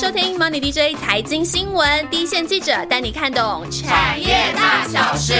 收听 Money DJ 财经新闻，第一线记者带你看懂产业大小事。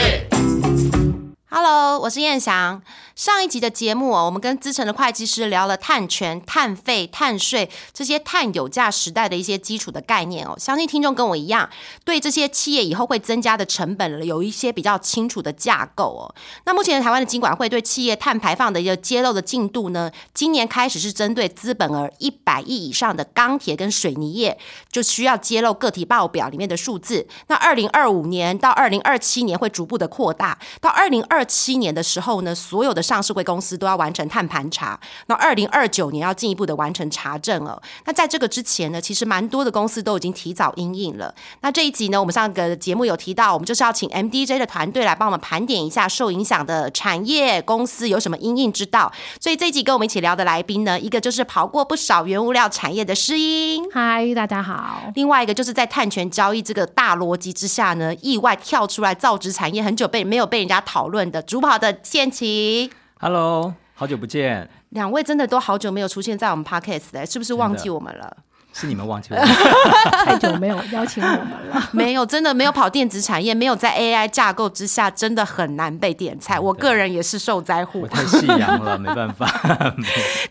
Hello，我是燕翔。上一集的节目哦，我们跟资深的会计师聊了碳权、碳费、碳税这些碳有价时代的一些基础的概念哦。相信听众跟我一样，对这些企业以后会增加的成本有一些比较清楚的架构哦。那目前台湾的经管会对企业碳排放的一个揭露的进度呢，今年开始是针对资本额一百亿以上的钢铁跟水泥业，就需要揭露个体报表里面的数字。那二零二五年到二零二七年会逐步的扩大，到二零二七年的时候呢，所有的上市公司都要完成碳盘查，那二零二九年要进一步的完成查证了。那在这个之前呢，其实蛮多的公司都已经提早应应了。那这一集呢，我们上个节目有提到，我们就是要请 MDJ 的团队来帮我们盘点一下受影响的产业公司有什么应应之道。所以这一集跟我们一起聊的来宾呢，一个就是跑过不少原物料产业的诗音，嗨，大家好。另外一个就是在碳权交易这个大逻辑之下呢，意外跳出来造纸产业很久被没有被人家讨论的主跑的建奇。Hello，好久不见。两位真的都好久没有出现在我们 Podcast 了，是不是忘记我们了？是你们忘记我，太久没有邀请我们了。没有，真的没有跑电子产业，没有在 AI 架构之下，真的很难被点菜。我个人也是受灾户，太夕阳了，没办法。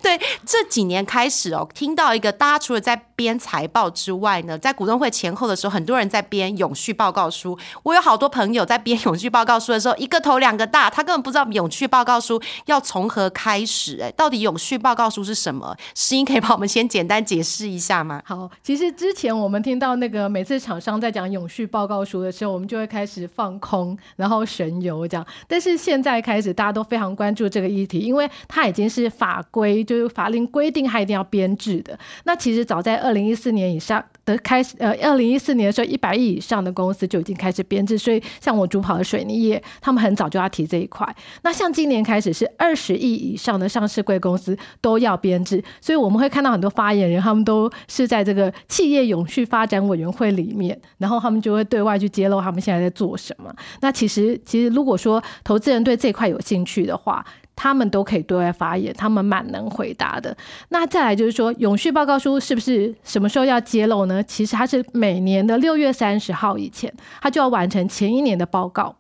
对，这几年开始哦，听到一个大家除了在编财报之外呢，在股东会前后的时候，很多人在编永续报告书。我有好多朋友在编永续报告书的时候，一个头两个大，他根本不知道永续报告书要从何开始。哎，到底永续报告书是什么？诗音可以帮我们先简单解释一下吗？好，其实之前我们听到那个每次厂商在讲永续报告书的时候，我们就会开始放空，然后神游这样。但是现在开始，大家都非常关注这个议题，因为它已经是法规，就是法令规定它一定要编制的。那其实早在二零一四年以上。的开始，呃，二零一四年的时候，一百亿以上的公司就已经开始编制，所以像我主跑的水泥业，他们很早就要提这一块。那像今年开始是二十亿以上的上市贵公司都要编制，所以我们会看到很多发言人，他们都是在这个企业永续发展委员会里面，然后他们就会对外去揭露他们现在在做什么。那其实，其实如果说投资人对这块有兴趣的话，他们都可以对外发言，他们蛮能回答的。那再来就是说，永续报告书是不是什么时候要揭露呢？其实它是每年的六月三十号以前，它就要完成前一年的报告。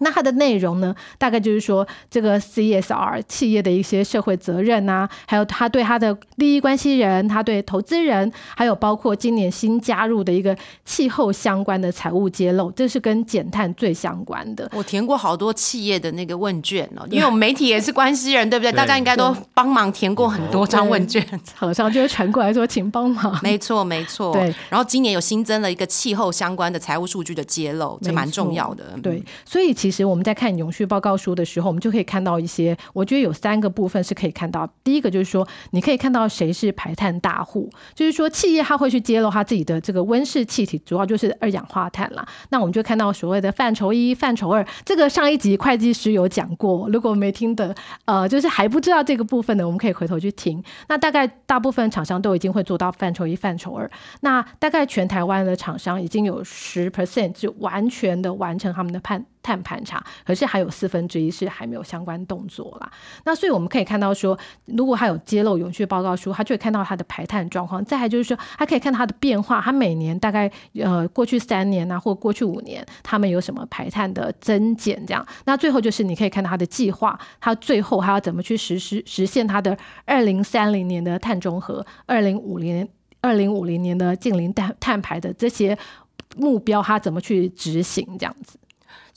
那它的内容呢，大概就是说这个 CSR 企业的一些社会责任啊，还有他对他的利益关系人，他对投资人，还有包括今年新加入的一个气候相关的财务揭露，这是跟减碳最相关的。我填过好多企业的那个问卷哦，因为我们媒体也是关系人，对不对？大家应该都帮忙填过很多张问卷，厂商就会传过来说，请帮忙。没错，没错。对。然后今年有新增了一个气候相关的财务数据的揭露，这蛮重要的。对，所以其实我们在看永续报告书的时候，我们就可以看到一些，我觉得有三个部分是可以看到。第一个就是说，你可以看到谁是排碳大户，就是说企业它会去揭露它自己的这个温室气体，主要就是二氧化碳啦。那我们就看到所谓的范畴一、范畴二，这个上一集会计师有讲过，如果没听的，呃，就是还不知道这个部分的，我们可以回头去听。那大概大部分厂商都已经会做到范畴一、范畴二。那大概全台湾的厂商已经有十 percent 就完全的完成他们的判。碳盘查，可是还有四分之一是还没有相关动作啦。那所以我们可以看到说，如果他有揭露永续报告书，他就会看到他的排碳状况。再还就是说，他可以看他的变化，他每年大概呃过去三年啊，或过去五年，他们有什么排碳的增减这样。那最后就是你可以看到他的计划，他最后还要怎么去实施实现他的二零三零年的碳中和，二零五零二零五零年的近零碳碳排的这些目标，他怎么去执行这样子。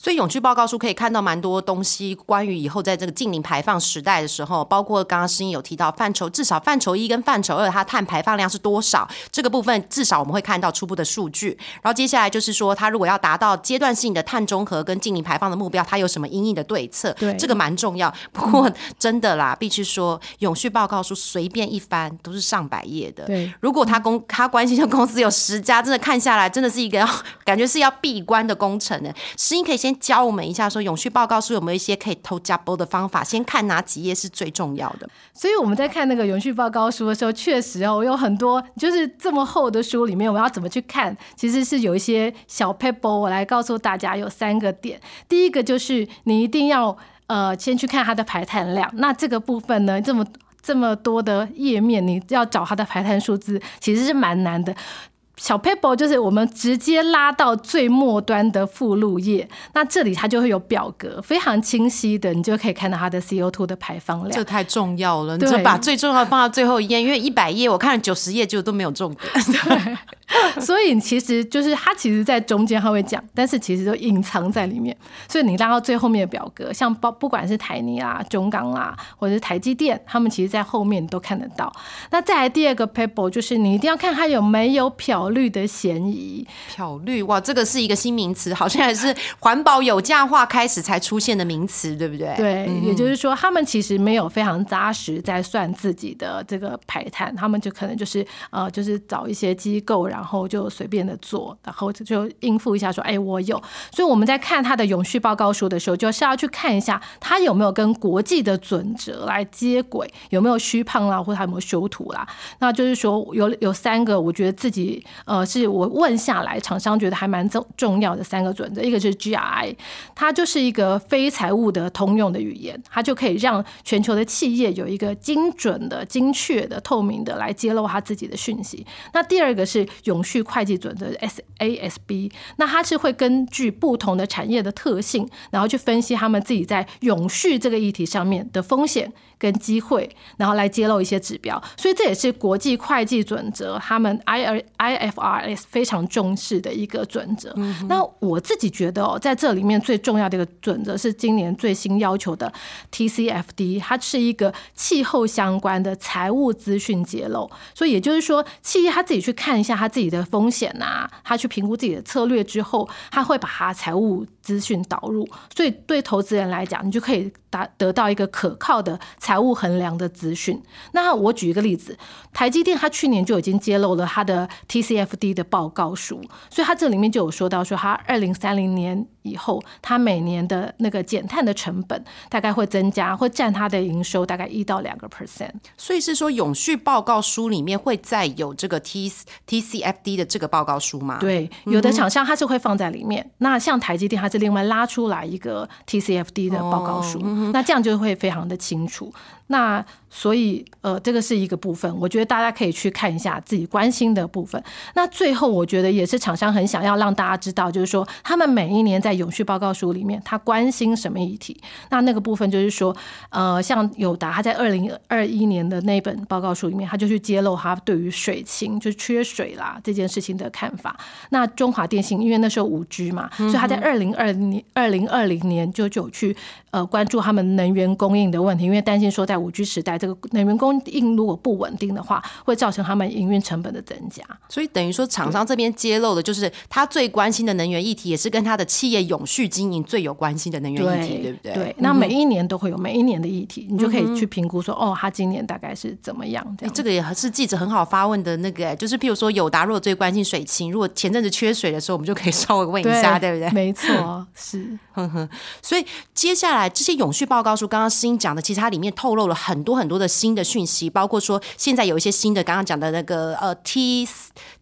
所以永续报告书可以看到蛮多东西，关于以后在这个近零排放时代的时候，包括刚刚诗音有提到范畴，至少范畴一跟范畴二它碳排放量是多少，这个部分至少我们会看到初步的数据。然后接下来就是说，它如果要达到阶段性的碳中和跟近零排放的目标，它有什么应应的对策？对，这个蛮重要。不过真的啦，必须说永续报告书随便一翻都是上百页的。对，如果他公他关心的公司有十家，真的看下来真的是一个要感觉是要闭关的工程呢。诗音可以先。教我们一下，说永续报告书有没有一些可以偷加波的方法？先看哪几页是最重要的。所以我们在看那个永续报告书的时候，确实哦，有很多就是这么厚的书里面，我们要怎么去看？其实是有一些小 paper，我来告诉大家有三个点。第一个就是你一定要呃先去看它的排碳量。那这个部分呢，这么这么多的页面，你要找它的排碳数字，其实是蛮难的。小 paper 就是我们直接拉到最末端的附录页，那这里它就会有表格，非常清晰的，你就可以看到它的 CO2 的排放量。这太重要了，你对就把最重要的放到最后一页，因为一百页我看了九十页，就都没有重点。所以其实就是它其实，在中间它会讲，但是其实都隐藏在里面。所以你拉到最后面的表格，像包不管是台泥啊、中钢啦，或者是台积电，他们其实在后面都看得到。那再来第二个 paper 就是你一定要看它有没有漂绿的嫌疑。漂绿哇，这个是一个新名词，好像也是环保有价化开始才出现的名词，对不对？对，也就是说，他们其实没有非常扎实在算自己的这个排碳，他们就可能就是呃，就是找一些机构，然后就随便的做，然后就应付一下说，哎，我有。所以我们在看他的永续报告书的时候，就是要去看一下他有没有跟国际的准则来接轨，有没有虚胖啦，或者它有没有修图啦。那就是说有有三个，我觉得自己呃，是我问下来，厂商觉得还蛮重重要的三个准则，一个是 GRI，它就是一个非财务的通用的语言，它就可以让全球的企业有一个精准的、精确的、透明的来揭露它自己的讯息。那第二个是永续会计准则 SASB，那它是会根据不同的产业的特性，然后去分析他们自己在永续这个议题上面的风险跟机会，然后来揭露一些指标。所以这也是国际会计准则他们 I I IFRS 非常重视的一个准则。那我自己觉得哦，在这里面最重要的一个准则是今年最新要求的 TCFD，它是一个气候相关的财务资讯揭露。所以也就是说，企业他自己去看一下他自己的风险啊，他去评估自己的策略之后，他会把他财务资讯导入。所以对投资人来讲，你就可以达得到一个可靠的财务衡量的资讯。那我举一个例子，台积电它去年就已经揭露了它的 F.D. 的报告书，所以他这里面就有说到说，他二零三零年以后，它每年的那个减碳的成本大概会增加，会占它的营收大概一到两个 percent。所以是说永续报告书里面会再有这个 T TCFD 的这个报告书吗？，对，有的厂商它是会放在里面，那像台积电它是另外拉出来一个 TCFD 的报告书，那这样就会非常的清楚。那所以呃，这个是一个部分，我觉得大家可以去看一下自己关心的部分。那最后我觉得也是厂商很想要让大家知道，就是说他们每一年在永续报告书里面，他关心什么议题。那那个部分就是说，呃，像友达他在二零二一年的那本报告书里面，他就去揭露他对于水情就是缺水啦这件事情的看法。那中华电信因为那时候五 G 嘛，所以他在二零二零年二零二零年就就有去呃关注他们能源供应的问题，因为担心说在五 G 时代这个能源供应如果不稳定的话，会造成他们营运成本的增加。所以等于说厂商这边揭露的就是他最关心的能源议题，也是跟他的企业永续经营最有关心的能源议题，对不对？对，那每一年都会有每一年的议题，你就可以去评估说，哦，他今年大概是怎么样这样。哎这个也是记者很好发问的那个，就是譬如说友达如果最关心水情，如果前阵子缺水的时候，我们就可以稍微问一下，对不对？没错，是。所以接下来这些永续报告书，刚刚诗音讲的，其实它里面透露了很多很多的新的讯息，包括说现在有一些新的，刚刚讲的那个呃 T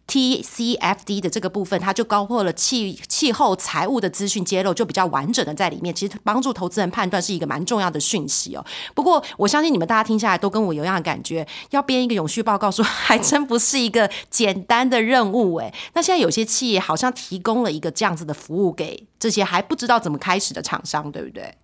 T C F D 的这个部分，它就包括了气气候财务的资讯揭露，就比较完整的在里面，其实帮助投资人判断是一个蛮重要的讯息哦。不过我相信你们大家听下来都跟我有一样的感觉，要编一个永续报告书，还真不是一个简单的任务哎。那现在有些企业好像提供了一个这样子的服务给这些还不知道怎么开始的厂商，对不对？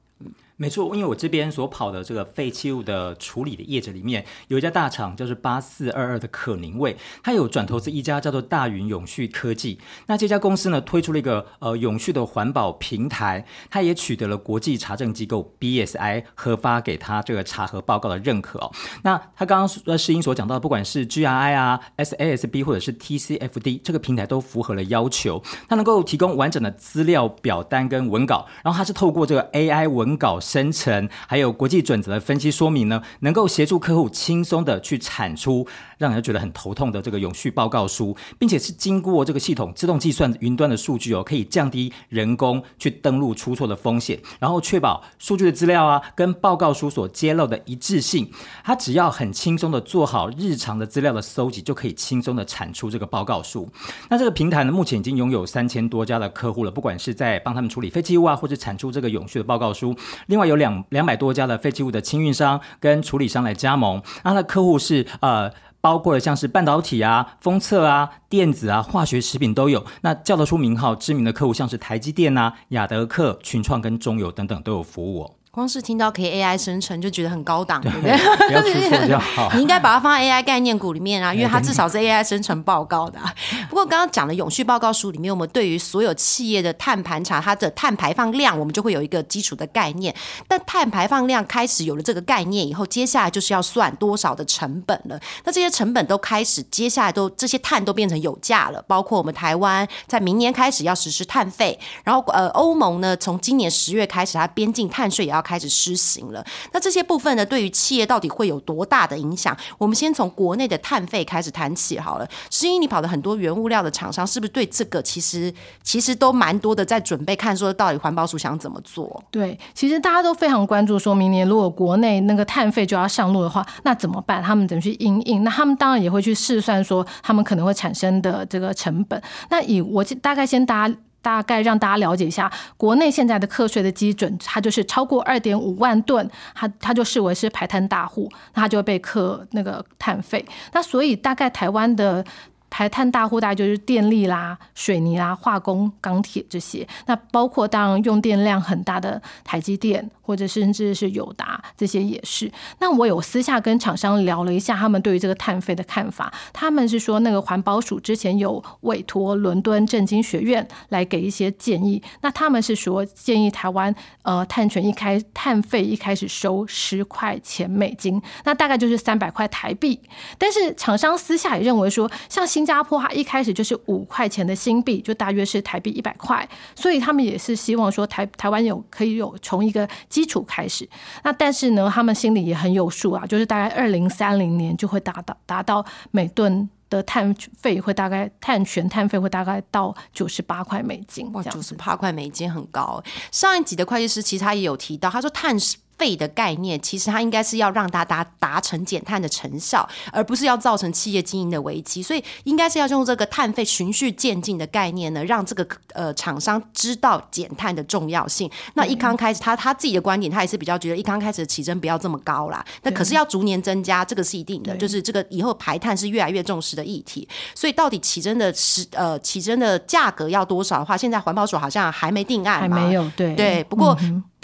没错，因为我这边所跑的这个废弃物的处理的业者里面，有一家大厂就是八四二二的可宁味，它有转投资一家叫做大云永续科技。那这家公司呢推出了一个呃永续的环保平台，它也取得了国际查证机构 BSI 核发给它这个查核报告的认可。那他刚刚呃诗音所讲到的，不管是 GRI 啊、SASB 或者是 TCFD 这个平台都符合了要求，它能够提供完整的资料表单跟文稿，然后它是透过这个 AI 文稿。生成，还有国际准则的分析说明呢，能够协助客户轻松的去产出让人觉得很头痛的这个永续报告书，并且是经过这个系统自动计算云端的数据哦，可以降低人工去登录出错的风险，然后确保数据的资料啊跟报告书所揭露的一致性。它只要很轻松的做好日常的资料的搜集，就可以轻松的产出这个报告书。那这个平台呢，目前已经拥有三千多家的客户了，不管是在帮他们处理废弃物啊，或者产出这个永续的报告书。另外有两两百多家的废弃物的清运商跟处理商来加盟，那他的客户是呃。包括了像是半导体啊、封测啊、电子啊、化学食品都有。那叫得出名号、知名的客户，像是台积电啊、雅德克、群创跟中油等等都有服务哦。光是听到可以 AI 生成就觉得很高档，对不对？不要出错就好。你 应该把它放在 AI 概念股里面啊，因为它至少是 AI 生成报告的。啊不过刚刚讲的永续报告书里面，我们对于所有企业的碳盘查，它的碳排放量，我们就会有一个基础的概念。但碳排放量开始有了这个概念以后，接下来就是要算多少的成本了。那这些成本都开始，接下来都这些碳都变成有价了。包括我们台湾在明年开始要实施碳费，然后呃，欧盟呢从今年十月开始，它边境碳税也要开始施行。了，那这些部分呢，对于企业到底会有多大的影响？我们先从国内的碳费开始谈起好了。十一，你跑的很多原物料的厂商，是不是对这个其实其实都蛮多的，在准备看说到底环保署想怎么做？对，其实大家都非常关注，说明年如果国内那个碳费就要上路的话，那怎么办？他们怎么去应应？那他们当然也会去试算说他们可能会产生的这个成本。那以我大概先大家。大概让大家了解一下，国内现在的课税的基准，它就是超过二点五万吨，它它就视为是排碳大户，那它就会被课那个碳费。那所以大概台湾的。排碳大户大概就是电力啦、水泥啦、化工、钢铁这些。那包括当然用电量很大的台积电，或者甚至是友达这些也是。那我有私下跟厂商聊了一下，他们对于这个碳费的看法。他们是说，那个环保署之前有委托伦敦政经学院来给一些建议。那他们是说，建议台湾呃碳权一开碳费一开始收十块钱美金，那大概就是三百块台币。但是厂商私下也认为说，像新新加坡它一开始就是五块钱的新币，就大约是台币一百块，所以他们也是希望说台台湾有可以有从一个基础开始。那但是呢，他们心里也很有数啊，就是大概二零三零年就会达到达到每吨的碳费会大概碳权碳费会大概到九十八块美金。哇，九十八块美金很高。上一集的会计师其实他也有提到，他说碳费的概念，其实它应该是要让大家达成减碳的成效，而不是要造成企业经营的危机。所以，应该是要用这个碳费循序渐进的概念呢，让这个呃厂商知道减碳的重要性。那一刚开始，他他自己的观点，他也是比较觉得一刚开始的起征不要这么高啦。那可是要逐年增加，这个是一定的，就是这个以后排碳是越来越重视的议题。所以，到底起征的是呃起征的价格要多少的话，现在环保署好像还没定案，还没有对对。不过。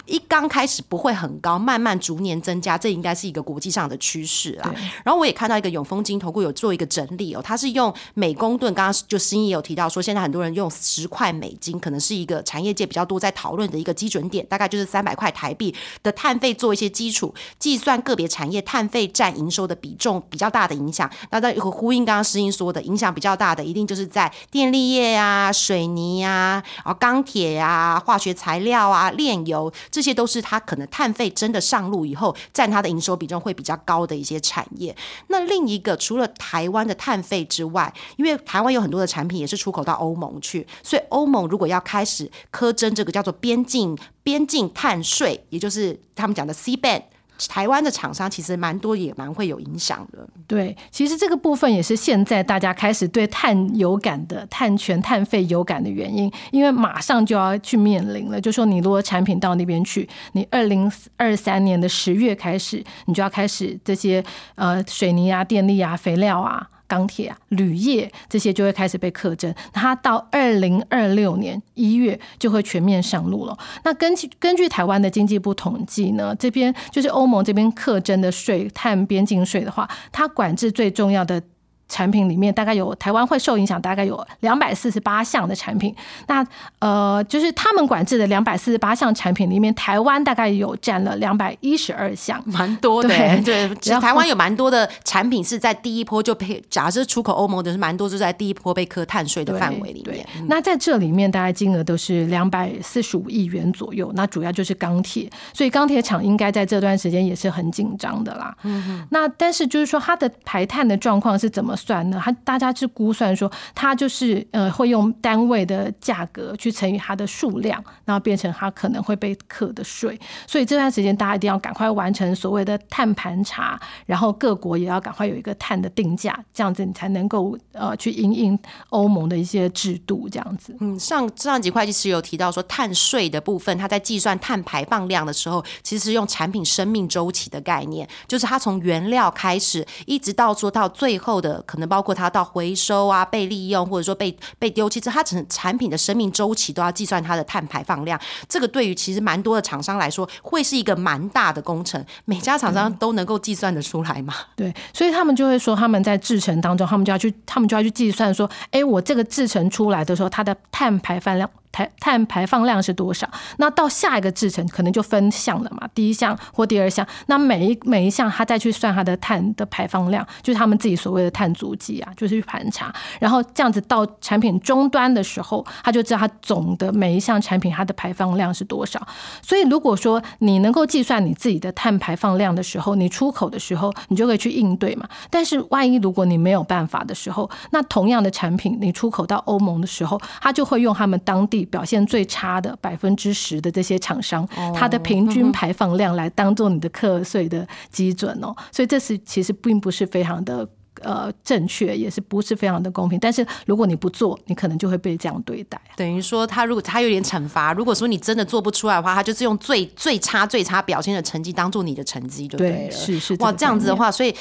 一刚开始不会很高，慢慢逐年增加，这应该是一个国际上的趋势啦。然后我也看到一个永丰金投顾有做一个整理哦，它是用每公吨，刚刚就新一有提到说，现在很多人用十块美金，可能是一个产业界比较多在讨论的一个基准点，大概就是三百块台币的碳费做一些基础计算，个别产业碳费占营收的比重比较大的影响。那在呼应刚刚诗英说的，影响比较大的一定就是在电力业呀、水泥呀、啊钢铁呀、化学材料啊、炼油。这些都是它可能碳费真的上路以后，占它的营收比重会比较高的一些产业。那另一个除了台湾的碳费之外，因为台湾有很多的产品也是出口到欧盟去，所以欧盟如果要开始苛征这个叫做边境边境碳税，也就是他们讲的 C ban。台湾的厂商其实蛮多，也蛮会有影响的。对，其实这个部分也是现在大家开始对碳有感的、碳权、碳费有感的原因，因为马上就要去面临了。就说你如果产品到那边去，你二零二三年的十月开始，你就要开始这些呃水泥啊、电力啊、肥料啊。钢铁啊、铝业这些就会开始被课征，它到二零二六年一月就会全面上路了。那根据根据台湾的经济部统计呢，这边就是欧盟这边课征的税碳边境税的话，它管制最重要的。产品里面大概有台湾会受影响，大概有两百四十八项的产品。那呃，就是他们管制的两百四十八项产品里面，台湾大概有占了两百一十二项，蛮多的。对，其实台湾有蛮多的产品是在第一波就被，假设出口欧盟的是蛮多，就在第一波被课碳税的范围里面。那在这里面，大概金额都是两百四十五亿元左右。那主要就是钢铁，所以钢铁厂应该在这段时间也是很紧张的啦。嗯那但是就是说它的排碳的状况是怎么？算呢？他大家是估算说，它就是呃会用单位的价格去乘以它的数量，然后变成它可能会被课的税。所以这段时间大家一定要赶快完成所谓的碳盘查，然后各国也要赶快有一个碳的定价，这样子你才能够呃去应应欧盟的一些制度，这样子。嗯，上上级会计师有提到说，碳税的部分，它在计算碳排放量的时候，其实用产品生命周期的概念，就是它从原料开始，一直到说到最后的，可能包括它到回收啊、被利用，或者说被被丢弃，这它整产品的生命周期都要计算它的碳排放量。这个对于其实蛮多的厂商来说，会是一个蛮大的工程。每家厂商都能够计算得出来吗？对，所以他们就会说，他们在制成当中，他们就要去，他们就要去计算说，哎，我这个制成出来的时候，它的碳排放量。碳碳排放量是多少？那到下一个制程可能就分项了嘛，第一项或第二项。那每一每一项，他再去算它的碳的排放量，就是他们自己所谓的碳足迹啊，就是去盘查。然后这样子到产品终端的时候，他就知道他总的每一项产品它的排放量是多少。所以如果说你能够计算你自己的碳排放量的时候，你出口的时候你就可以去应对嘛。但是万一如果你没有办法的时候，那同样的产品你出口到欧盟的时候，他就会用他们当地。表现最差的百分之十的这些厂商，它的平均排放量来当做你的课税的基准哦，所以这是其实并不是非常的。呃，正确也是不是非常的公平？但是如果你不做，你可能就会被这样对待。等于说，他如果他有点惩罚，如果说你真的做不出来的话，他就是用最最差最差表现的成绩当做你的成绩，就对了。是是哇，这样子的话，所以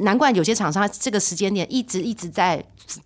难怪有些厂商这个时间点一直一直在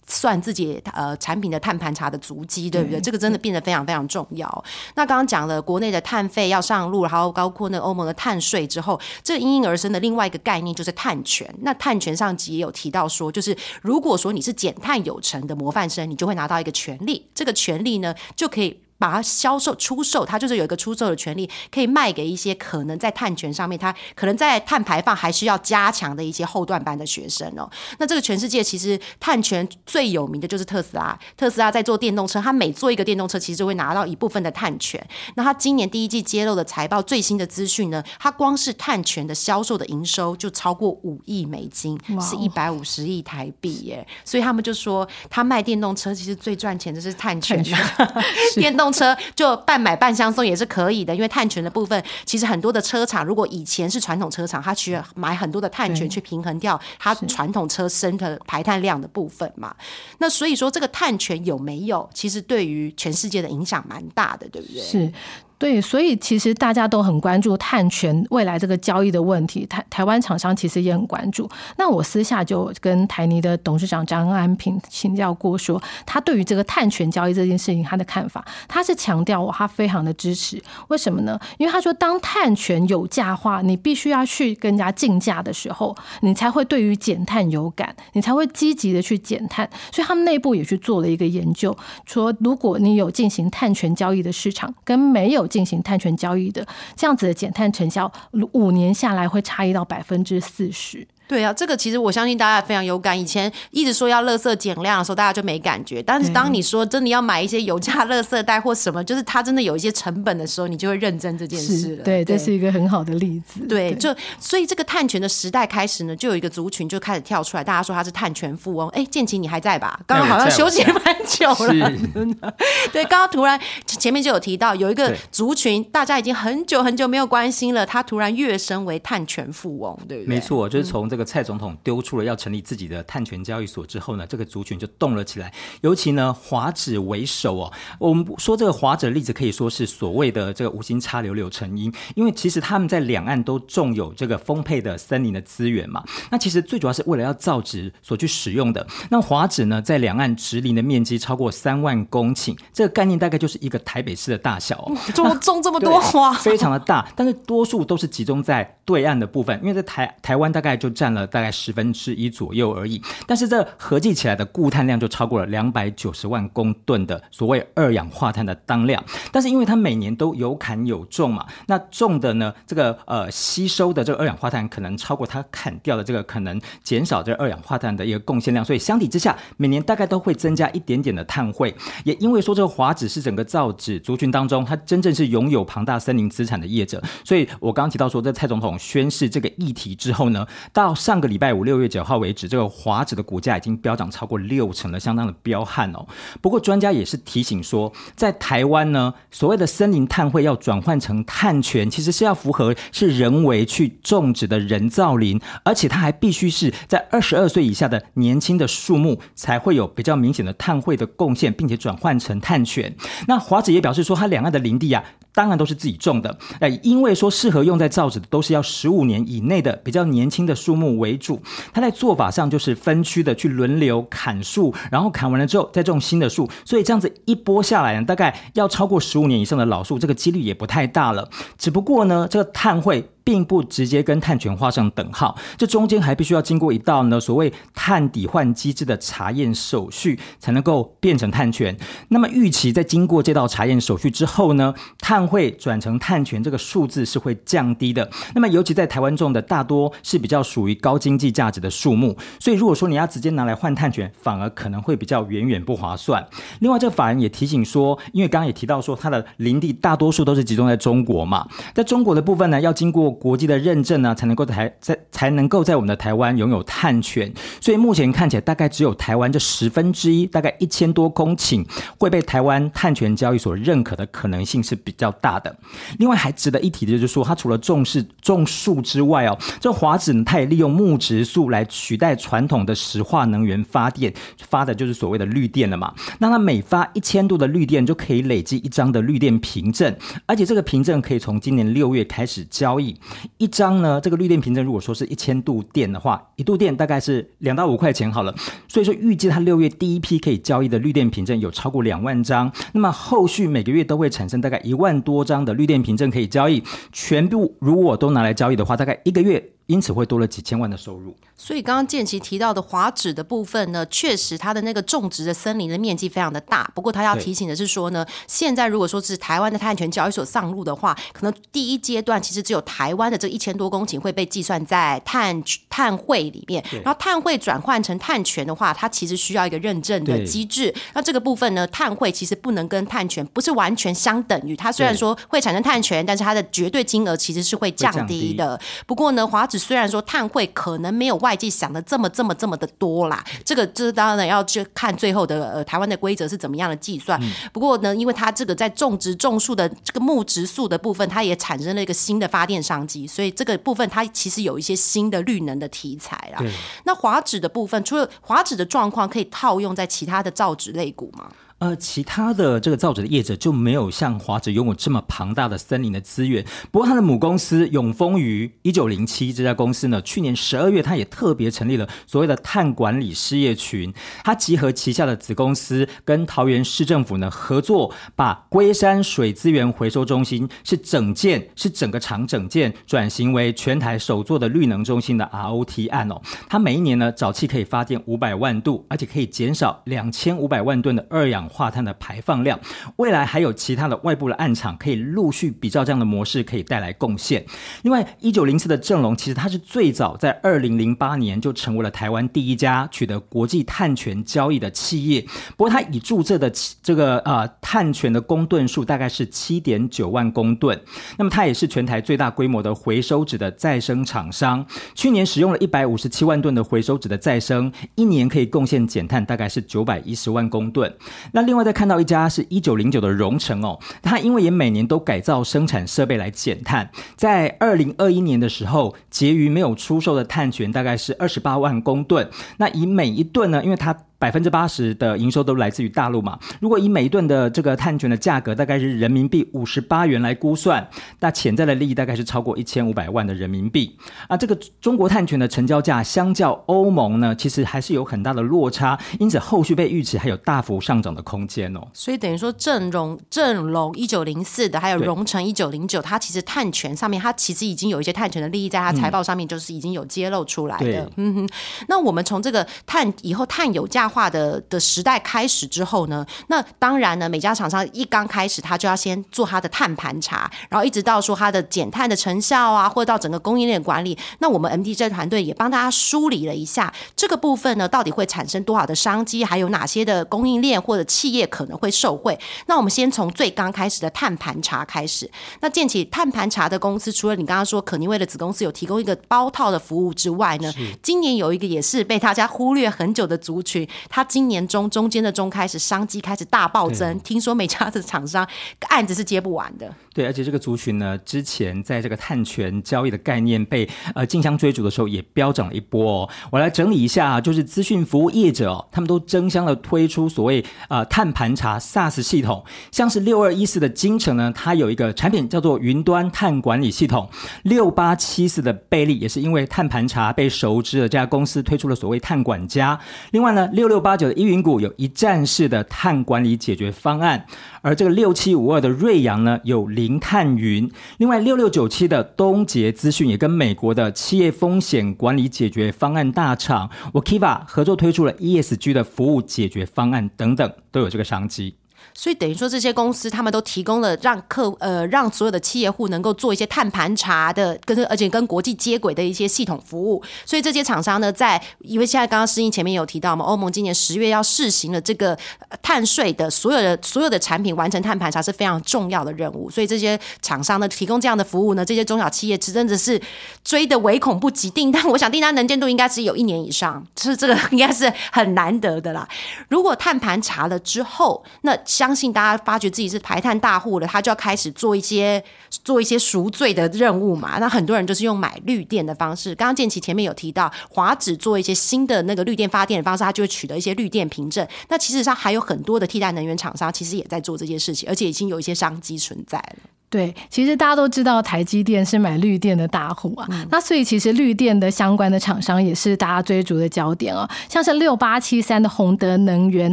算自己呃产品的碳盘查的足迹，对不对？这个真的变得非常非常重要。那刚刚讲了国内的碳费要上路，然后包括那欧盟的碳税之后，这应运而生的另外一个概念就是碳权。那碳权上集也有提。到说，就是如果说你是减碳有成的模范生，你就会拿到一个权利，这个权利呢就可以。把它销售出售，它就是有一个出售的权利，可以卖给一些可能在碳权上面，它可能在碳排放还需要加强的一些后段班的学生哦。那这个全世界其实碳权最有名的就是特斯拉，特斯拉在做电动车，它每做一个电动车，其实就会拿到一部分的碳权。那它今年第一季揭露的财报最新的资讯呢，它光是碳权的销售的营收就超过五亿美金，是一百五十亿台币耶。所以他们就说，他卖电动车其实最赚钱的是碳权，电动。动车就半买半相送也是可以的，因为碳权的部分，其实很多的车厂如果以前是传统车厂，它需要买很多的碳权去平衡掉它传统车身的排碳量的部分嘛。那所以说，这个碳权有没有，其实对于全世界的影响蛮大的，对不对？是。对，所以其实大家都很关注碳权未来这个交易的问题，台台湾厂商其实也很关注。那我私下就跟台泥的董事长张安平请教过，说他对于这个碳权交易这件事情他的看法，他是强调我他非常的支持。为什么呢？因为他说，当碳权有价化，你必须要去跟人家竞价的时候，你才会对于减碳有感，你才会积极的去减碳。所以他们内部也去做了一个研究，说如果你有进行碳权交易的市场，跟没有进行碳权交易的这样子的减碳成效，五年下来会差异到百分之四十。对啊，这个其实我相信大家非常有感。以前一直说要垃圾减量的时候，大家就没感觉。但是当你说真的要买一些有价垃圾袋或什么，就是它真的有一些成本的时候，你就会认真这件事了。对，这是一个很好的例子。对，就所以这个碳权的时代开始呢，就有一个族群就开始跳出来，大家说他是碳权富翁。哎，建奇你还在吧？刚刚好像休息蛮久了。对，刚刚突然前面就有提到有一个族群，大家已经很久很久没有关心了，他突然跃升为碳权富翁，对不对？没错，就是从。这个蔡总统丢出了要成立自己的碳权交易所之后呢，这个族群就动了起来。尤其呢，华指为首哦。我们说这个华指的例子可以说是所谓的这个无心插柳柳成荫，因为其实他们在两岸都种有这个丰沛的森林的资源嘛。那其实最主要是为了要造纸所去使用的。那华指呢，在两岸植林的面积超过三万公顷，这个概念大概就是一个台北市的大小哦。种种这么多花，非常的大，但是多数都是集中在对岸的部分，因为在台台湾大概就。占占了大概十分之一左右而已，但是这合计起来的固碳量就超过了两百九十万公吨的所谓二氧化碳的当量。但是因为它每年都有砍有种嘛，那种的呢，这个呃吸收的这个二氧化碳可能超过它砍掉的这个可能减少这二氧化碳的一个贡献量，所以相比之下，每年大概都会增加一点点的碳汇。也因为说这个华指是整个造纸族群当中，它真正是拥有庞大森林资产的业者，所以我刚刚提到说，这蔡总统宣示这个议题之后呢，到上个礼拜五六月九号为止，这个华指的股价已经飙涨超过六成了，相当的彪悍哦。不过专家也是提醒说，在台湾呢，所谓的森林碳汇要转换成碳权，其实是要符合是人为去种植的人造林，而且它还必须是在二十二岁以下的年轻的树木才会有比较明显的碳汇的贡献，并且转换成碳权。那华子也表示说，它两岸的林地啊。当然都是自己种的，哎，因为说适合用在造纸的都是要十五年以内的比较年轻的树木为主。它在做法上就是分区的去轮流砍树，然后砍完了之后再种新的树，所以这样子一波下来呢，大概要超过十五年以上的老树，这个几率也不太大了。只不过呢，这个碳汇。并不直接跟碳权画上等号，这中间还必须要经过一道呢所谓碳抵换机制的查验手续，才能够变成碳权。那么预期在经过这道查验手续之后呢，碳汇转成碳权这个数字是会降低的。那么尤其在台湾种的大多是比较属于高经济价值的树木，所以如果说你要直接拿来换碳权，反而可能会比较远远不划算。另外，这个法人也提醒说，因为刚刚也提到说，它的林地大多数都是集中在中国嘛，在中国的部分呢，要经过国际的认证呢，才能够台在才能够在我们的台湾拥有碳权，所以目前看起来大概只有台湾这十分之一，大概一千多公顷会被台湾碳权交易所认可的可能性是比较大的。另外还值得一提的就是说，它除了重视种树之外哦，这华子呢，它也利用木质素来取代传统的石化能源发电，发的就是所谓的绿电了嘛。那它每发一千度的绿电就可以累积一张的绿电凭证，而且这个凭证可以从今年六月开始交易。一张呢，这个绿电凭证如果说是一千度电的话，一度电大概是两到五块钱好了。所以说预计它六月第一批可以交易的绿电凭证有超过两万张，那么后续每个月都会产生大概一万多张的绿电凭证可以交易，全部如果都拿来交易的话，大概一个月。因此会多了几千万的收入。所以刚刚建奇提到的华指的部分呢，确实它的那个种植的森林的面积非常的大。不过他要提醒的是说呢，现在如果说是台湾的碳权交易所上路的话，可能第一阶段其实只有台湾的这一千多公顷会被计算在碳碳汇里面。然后碳汇转换成碳权的话，它其实需要一个认证的机制。那这个部分呢，碳汇其实不能跟碳权不是完全相等于。它虽然说会产生碳权，但是它的绝对金额其实是会降低的。不过呢，华。虽然说碳汇可能没有外界想的这么这么这么的多啦，这个这当然要去看最后的呃台湾的规则是怎么样的计算。不过呢，因为它这个在种植种树的这个木植树的部分，它也产生了一个新的发电商机，所以这个部分它其实有一些新的绿能的题材啦。那华指的部分，除了华指的状况，可以套用在其他的造纸类股吗？呃，其他的这个造纸的业者就没有像华纸拥有这么庞大的森林的资源。不过，它的母公司永丰余一九零七这家公司呢，去年十二月，它也特别成立了所谓的碳管理事业群，它集合旗下的子公司跟桃园市政府呢合作，把龟山水资源回收中心是整件是整个厂整件转型为全台首座的绿能中心的 ROT 案哦。它每一年呢，早期可以发电五百万度，而且可以减少两千五百万吨的二氧。氧化碳的排放量，未来还有其他的外部的暗场可以陆续比照这样的模式，可以带来贡献。另外，一九零四的正隆，其实它是最早在二零零八年就成为了台湾第一家取得国际碳权交易的企业。不过，它已注册的这个呃碳权的公吨数大概是七点九万公吨。那么，它也是全台最大规模的回收纸的再生厂商。去年使用了一百五十七万吨的回收纸的再生，一年可以贡献减碳大概是九百一十万公吨。那另外再看到一家是一九零九的荣成哦，它因为也每年都改造生产设备来减碳，在二零二一年的时候，结余没有出售的碳权大概是二十八万公吨。那以每一吨呢，因为它百分之八十的营收都来自于大陆嘛。如果以每一吨的这个碳权的价格大概是人民币五十八元来估算，那潜在的利益大概是超过一千五百万的人民币。啊，这个中国碳权的成交价相较欧盟呢，其实还是有很大的落差，因此后续被预期还有大幅上涨的空间哦。所以等于说，正荣正荣一九零四的，还有荣成一九零九，它其实碳权上面，它其实已经有一些碳权的利益在它财报上面，就是已经有揭露出来的。嗯哼，那我们从这个碳以后碳有价。价化的的时代开始之后呢，那当然呢，每家厂商一刚开始，他就要先做他的碳盘查，然后一直到说他的减碳的成效啊，或者到整个供应链管理。那我们 MDJ 团队也帮大家梳理了一下这个部分呢，到底会产生多少的商机，还有哪些的供应链或者企业可能会受惠。那我们先从最刚开始的碳盘查开始。那建起碳盘查的公司，除了你刚刚说可妮威的子公司有提供一个包套的服务之外呢，今年有一个也是被大家忽略很久的族群，它今年中中间的中开始商机开始大暴增，听说每家的厂商案子是接不完的。对，而且这个族群呢，之前在这个碳权交易的概念被呃竞相追逐的时候，也飙涨了一波哦。我来整理一下，就是资讯服务业者，他们都争相的推出所谓呃碳盘查 SaaS 系统，像是六二一四的金城呢，它有一个产品叫做云端碳管理系统；六八七四的贝利也是因为碳盘查被熟知的这家公司推出了所谓碳管家。另外呢，六六八九的依云股有一站式的碳管理解决方案。而这个六七五二的瑞阳呢，有零碳云；另外六六九七的东杰资讯也跟美国的企业风险管理解决方案大厂 Workiva 合作推出了 ESG 的服务解决方案等等，都有这个商机。所以等于说，这些公司他们都提供了让客呃让所有的企业户能够做一些碳盘查的，跟而且跟国际接轨的一些系统服务。所以这些厂商呢，在因为现在刚刚诗音前面有提到嘛，欧盟今年十月要试行了这个碳税的所有的所有的产品完成碳盘查是非常重要的任务。所以这些厂商呢提供这样的服务呢，这些中小企业真的是追的唯恐不及。订单我想订单能见度应该是有一年以上，是这个应该是很难得的啦。如果碳盘查了之后，那相相信大家发觉自己是排碳大户了，他就要开始做一些做一些赎罪的任务嘛。那很多人就是用买绿电的方式。刚刚建奇前面有提到，华指做一些新的那个绿电发电的方式，他就会取得一些绿电凭证。那其实上还有很多的替代能源厂商，其实也在做这件事情，而且已经有一些商机存在了。对，其实大家都知道台积电是买绿电的大户啊，那所以其实绿电的相关的厂商也是大家追逐的焦点哦。像是六八七三的宏德能源，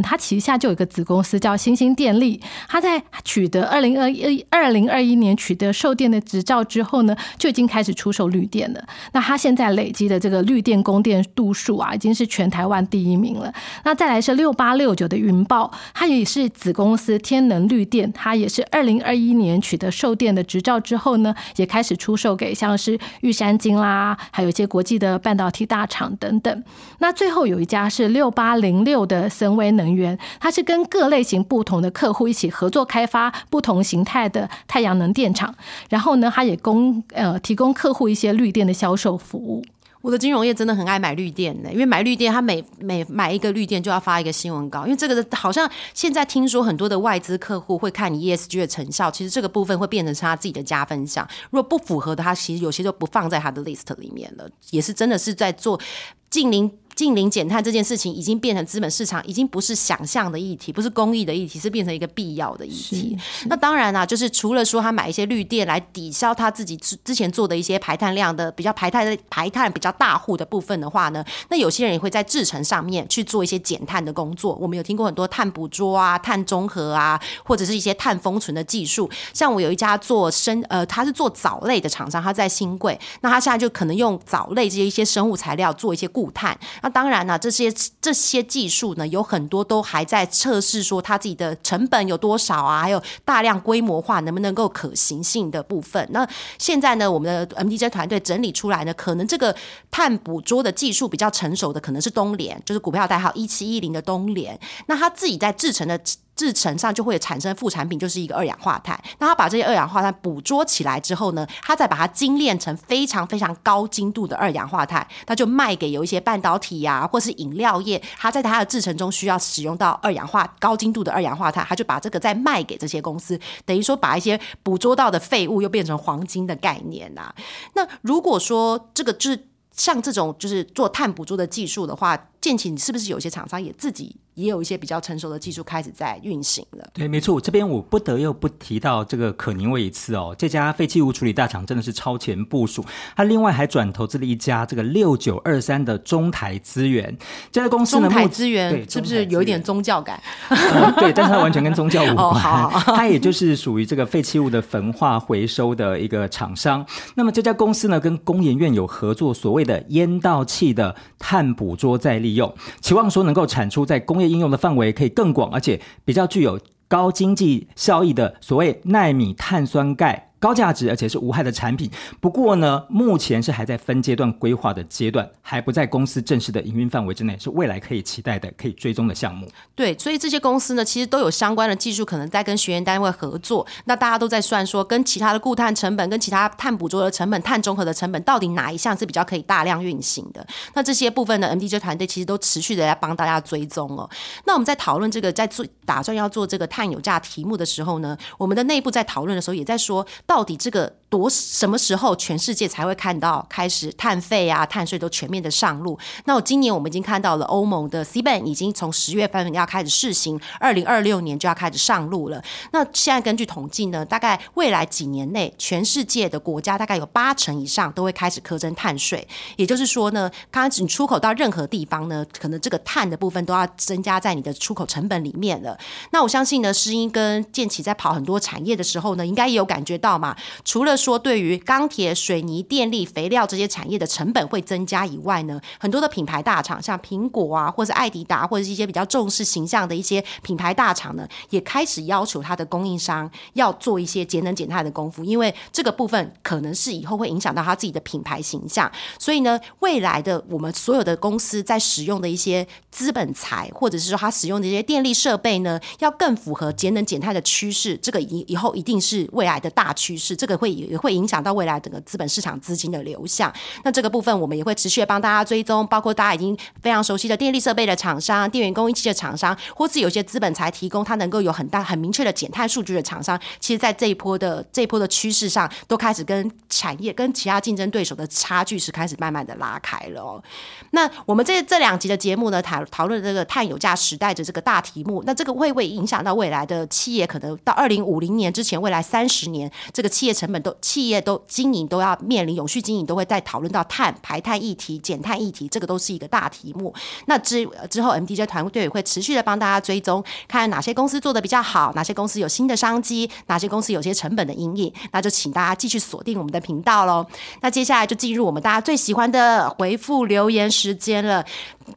它旗下就有一个子公司叫新兴电力，它在取得二零二一二零二一年取得售电的执照之后呢，就已经开始出售绿电了。那它现在累积的这个绿电供电度数啊，已经是全台湾第一名了。那再来是六八六九的云豹，它也是子公司天能绿电，它也是二零二一年取得售电的执照之后呢，也开始出售给像是玉山金啦，还有一些国际的半导体大厂等等。那最后有一家是六八零六的森威能源，它是跟各类型不同的客户一起合作开发不同形态的太阳能电厂，然后呢，它也供呃提供客户一些绿电的销售服务。我的金融业真的很爱买绿电的，因为买绿电，他每每买一个绿电就要发一个新闻稿，因为这个好像现在听说很多的外资客户会看你 ESG 的成效，其实这个部分会变成是他自己的加分项。如果不符合的，他其实有些就不放在他的 list 里面了，也是真的是在做近邻。近零减碳这件事情已经变成资本市场，已经不是想象的议题，不是公益的议题，是变成一个必要的议题。那当然啦，就是除了说他买一些绿电来抵消他自己之之前做的一些排碳量的比较排碳的排碳比较大户的部分的话呢，那有些人也会在制程上面去做一些减碳的工作。我们有听过很多碳捕捉啊、碳中和啊，或者是一些碳封存的技术。像我有一家做生呃，他是做藻类的厂商，他在新贵，那他现在就可能用藻类这些一些生物材料做一些固碳。那当然呢，这些这些技术呢，有很多都还在测试，说它自己的成本有多少啊，还有大量规模化能不能够可行性的部分。那现在呢，我们的 MDJ 团队整理出来呢，可能这个碳捕捉的技术比较成熟的，可能是东联，就是股票代号一七一零的东联。那它自己在制成的。制成上就会产生副产品，就是一个二氧化碳。那他把这些二氧化碳捕捉起来之后呢，他再把它精炼成非常非常高精度的二氧化碳，他就卖给有一些半导体呀，或是饮料业，他在它的制成中需要使用到二氧化高精度的二氧化碳，他就把这个再卖给这些公司，等于说把一些捕捉到的废物又变成黄金的概念呐。那如果说这个就是像这种就是做碳捕捉的技术的话，建起你是不是有些厂商也自己？也有一些比较成熟的技术开始在运行了。对，没错，这边我不得又不提到这个可宁味一次哦。这家废弃物处理大厂真的是超前部署，它另外还转投资了一家这个六九二三的中台资源这家公司呢，中台资源是不是有一点宗教感？呃对，但是它完全跟宗教无关，哦好 它也就是属于这个废弃物的焚化回收的一个厂商。那么这家公司呢，跟工研院有合作，所谓的烟道气的碳捕捉再利用，期望说能够产出在工应用的范围可以更广，而且比较具有高经济效益的所谓纳米碳酸钙。高价值而且是无害的产品，不过呢，目前是还在分阶段规划的阶段，还不在公司正式的营运范围之内，是未来可以期待的、可以追踪的项目。对，所以这些公司呢，其实都有相关的技术，可能在跟学员单位合作。那大家都在算说，跟其他的固碳成本、跟其他碳捕捉的成本、碳中和的成本，到底哪一项是比较可以大量运行的？那这些部分呢，MDJ 团队其实都持续的在帮大家追踪哦。那我们在讨论这个，在做打算要做这个碳有价题目的时候呢，我们的内部在讨论的时候，也在说，到底这个多什么时候全世界才会看到开始碳费啊、碳税都全面的上路？那我今年我们已经看到了欧盟的 CBAM 已经从十月份要开始试行，二零二六年就要开始上路了。那现在根据统计呢，大概未来几年内，全世界的国家大概有八成以上都会开始苛征碳税。也就是说呢，刚开始你出口到任何地方呢，可能这个碳的部分都要增加在你的出口成本里面了。那我相信呢，诗英跟建奇在跑很多产业的时候呢，应该也有感觉到嘛。除了说对于钢铁、水泥、电力、肥料这些产业的成本会增加以外呢，很多的品牌大厂，像苹果啊，或者艾迪达，或者是一些比较重视形象的一些品牌大厂呢，也开始要求它的供应商要做一些节能减碳的功夫，因为这个部分可能是以后会影响到他自己的品牌形象。所以呢，未来的我们所有的公司在使用的一些资本财，或者是说它使用的一些电力设备呢，要更符合节能减碳的趋势，这个以以后一定是未来的大趋势，这个会也会影响到未来整个资本市场资金的流向。那这个部分我们也会持续帮大家追踪，包括大家已经非常熟悉的电力设备的厂商、电源供应器的厂商，或是有些资本才提供它能够有很大很明确的减碳数据的厂商，其实在这一波的这一波的趋势上，都开始跟产业跟其他竞争对手的差距是开始慢慢的拉开了哦。那我们这这两集的节目呢，讨讨论这个碳有价时代的这个大题目，那这个会不会影响到未来的企业？可能到二零五零年之前，未来三十年，这个企业成本都企业都经营都要面临永续经营，都会在讨论到碳排碳议题、减碳议题，这个都是一个大题目。那之之后，MDJ 团队也会持续的帮大家追踪，看哪些公司做的比较好，哪些公司有新的商机，哪些公司有些成本的阴影。那就请大家继续锁定我们的频道喽。那接下来就进入我们大家最喜欢的回复留言时间了。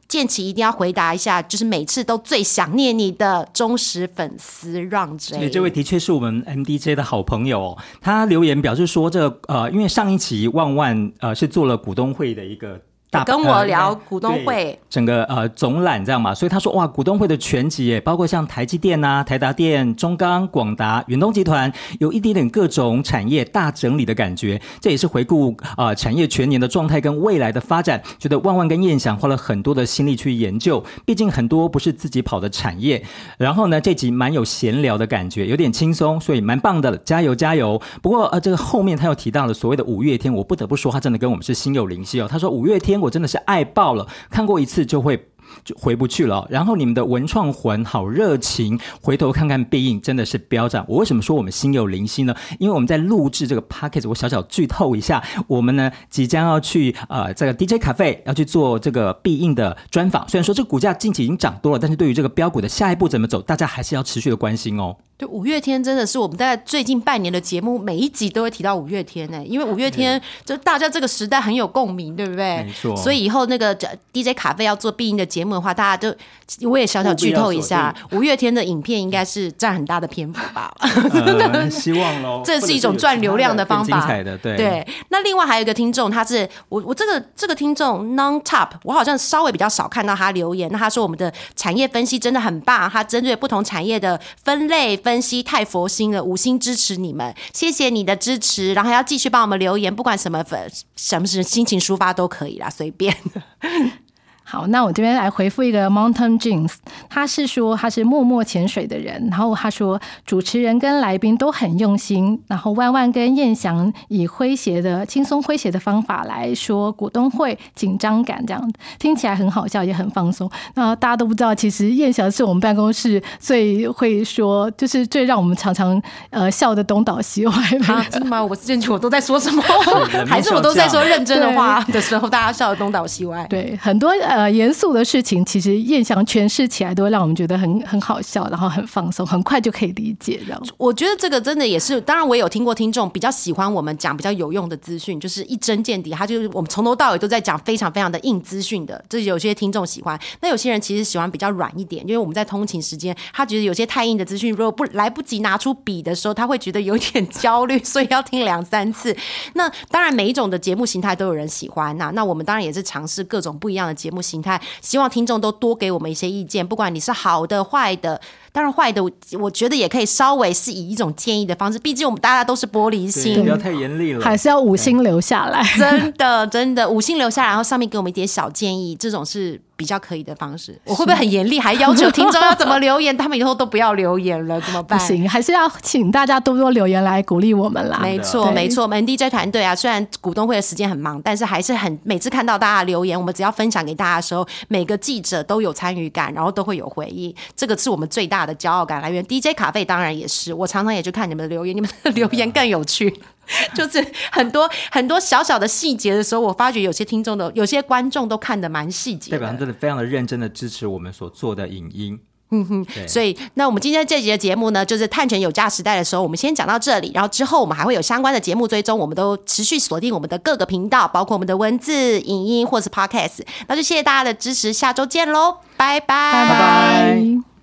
建奇一定要回答一下，就是每次都最想念你的忠实粉丝让 J。对，这位的确是我们 MDJ 的好朋友、哦。他留言表示说这，呃，因为上一期万万呃是做了股东会的一个大跟我聊呃股东会对整个呃总览这样嘛，所以他说哇，股东会的全集耶，包括像台积电啊、台达电、中钢、广达、远东集团，有一点点各种产业大整理的感觉。这也是回顾啊、呃产业全年的状态跟未来的发展，觉得万万跟燕翔花了很多的心力去研究，毕竟很多不是自己跑的产业。然后呢，这集蛮有闲聊的感觉，有点轻松，所以蛮棒的，加油加油！不过呃，这个后面他又提到了所谓的五月天，我不得不说，他真的跟我们是心有灵犀哦。他说五月天我真的是爱爆了，看过一次就会。就回不去了。然后你们的文创魂好热情，回头看看必应真的是飙涨。我为什么说我们心有灵犀呢？因为我们在录制这个 p a c k a g e 我小小剧透一下，我们呢即将要去呃这个 DJ 咖啡要去做这个必应的专访。虽然说这个股价近期已经涨多了，但是对于这个标股的下一步怎么走，大家还是要持续的关心哦。对，五月天真的是我们大概最近半年的节目，每一集都会提到五月天呢、因为五月天就大家这个时代很有共鸣，对不对？没错所以以后那个这 DJ 卡费要做必应的节目的话，大家就我也小小剧透一下，五月天的影片应该是占很大的篇幅吧。呃，希望喽 这是一种赚流量的方法精彩的，对对，那另外还有一个听众，他是我我这个这个听众 non top，我好像稍微比较少看到他留言。那他说我们的产业分析真的很棒，他针对不同产业的分类分析太佛心了，五星支持你们，谢谢你的支持，然后还要继续帮我们留言，不管什么粉什么是心情抒发都可以啦，随便。好，那我这边来回复一个 Mountain Jeans，他是说他是默默潜水的人，然后他说主持人跟来宾都很用心，然后万万跟燕翔以诙谐的、轻松诙谐的方法来说股东会紧张感，这样听起来很好笑，也很放松。那大家都不知道，其实燕翔是我们办公室最会说，就是最让我们常常呃笑的东倒西歪的啊，真的吗？我进去我都在说什么？还是我都在说认真的话的时候，大家笑的东倒西歪？对，很多呃呃严肃的事情，其实燕翔诠释起来都会让我们觉得很很好笑，然后很放松，很快就可以理解这样。我觉得这个真的也是，当然我也有听过听众比较喜欢我们讲比较有用的资讯，就是一针见底，他就是我们从头到尾都在讲非常非常的硬资讯的，这有些听众喜欢。那有些人其实喜欢比较软一点，因为我们在通勤时间，他觉得有些太硬的资讯，如果不来不及拿出笔的时候，他会觉得有点焦虑，所以要听两三次。那当然每一种的节目形态都有人喜欢呐、那我们当然也是尝试各种不一样的节目形态，希望听众都多给我们一些意见，不管你是好的坏的。当然坏的，我我觉得也可以稍微是以一种建议的方式，毕竟我们大家都是玻璃，心不，要太严厉了。还是要五星留下来。真的真的五星留下来，然后上面给我们一点小建议，这种是比较可以的方式。我会不会很严厉，还要求听众要怎么留言？他们以后都不要留言了，怎么办？不行，还是要请大家多多留言来鼓励我们啦。没错，没错，我们 DJ 团队啊，虽然股东会的时间很忙，但是还是很每次看到大家留言，我们只要分享给大家的时候，每个记者都有参与感，然后都会有回应，这个是我们最大的骄傲感来源。DJ 卡费当然也是，我常常也去看你们的留言，你们的留言更有趣。就是很多很多小小的细节的时候，我发觉有些听众的、有些观众都看得蛮细节的代表他们。真的非常的认真的支持我们所做的影音。嗯哼所以，那我们今天这集的节目呢，就是探权有价时代的时候，我们先讲到这里，然后之后我们还会有相关的节目追踪，我们都持续锁定我们的各个频道，包括我们的文字、影音或是 Podcast。那就谢谢大家的支持，下周见喽，拜拜拜拜。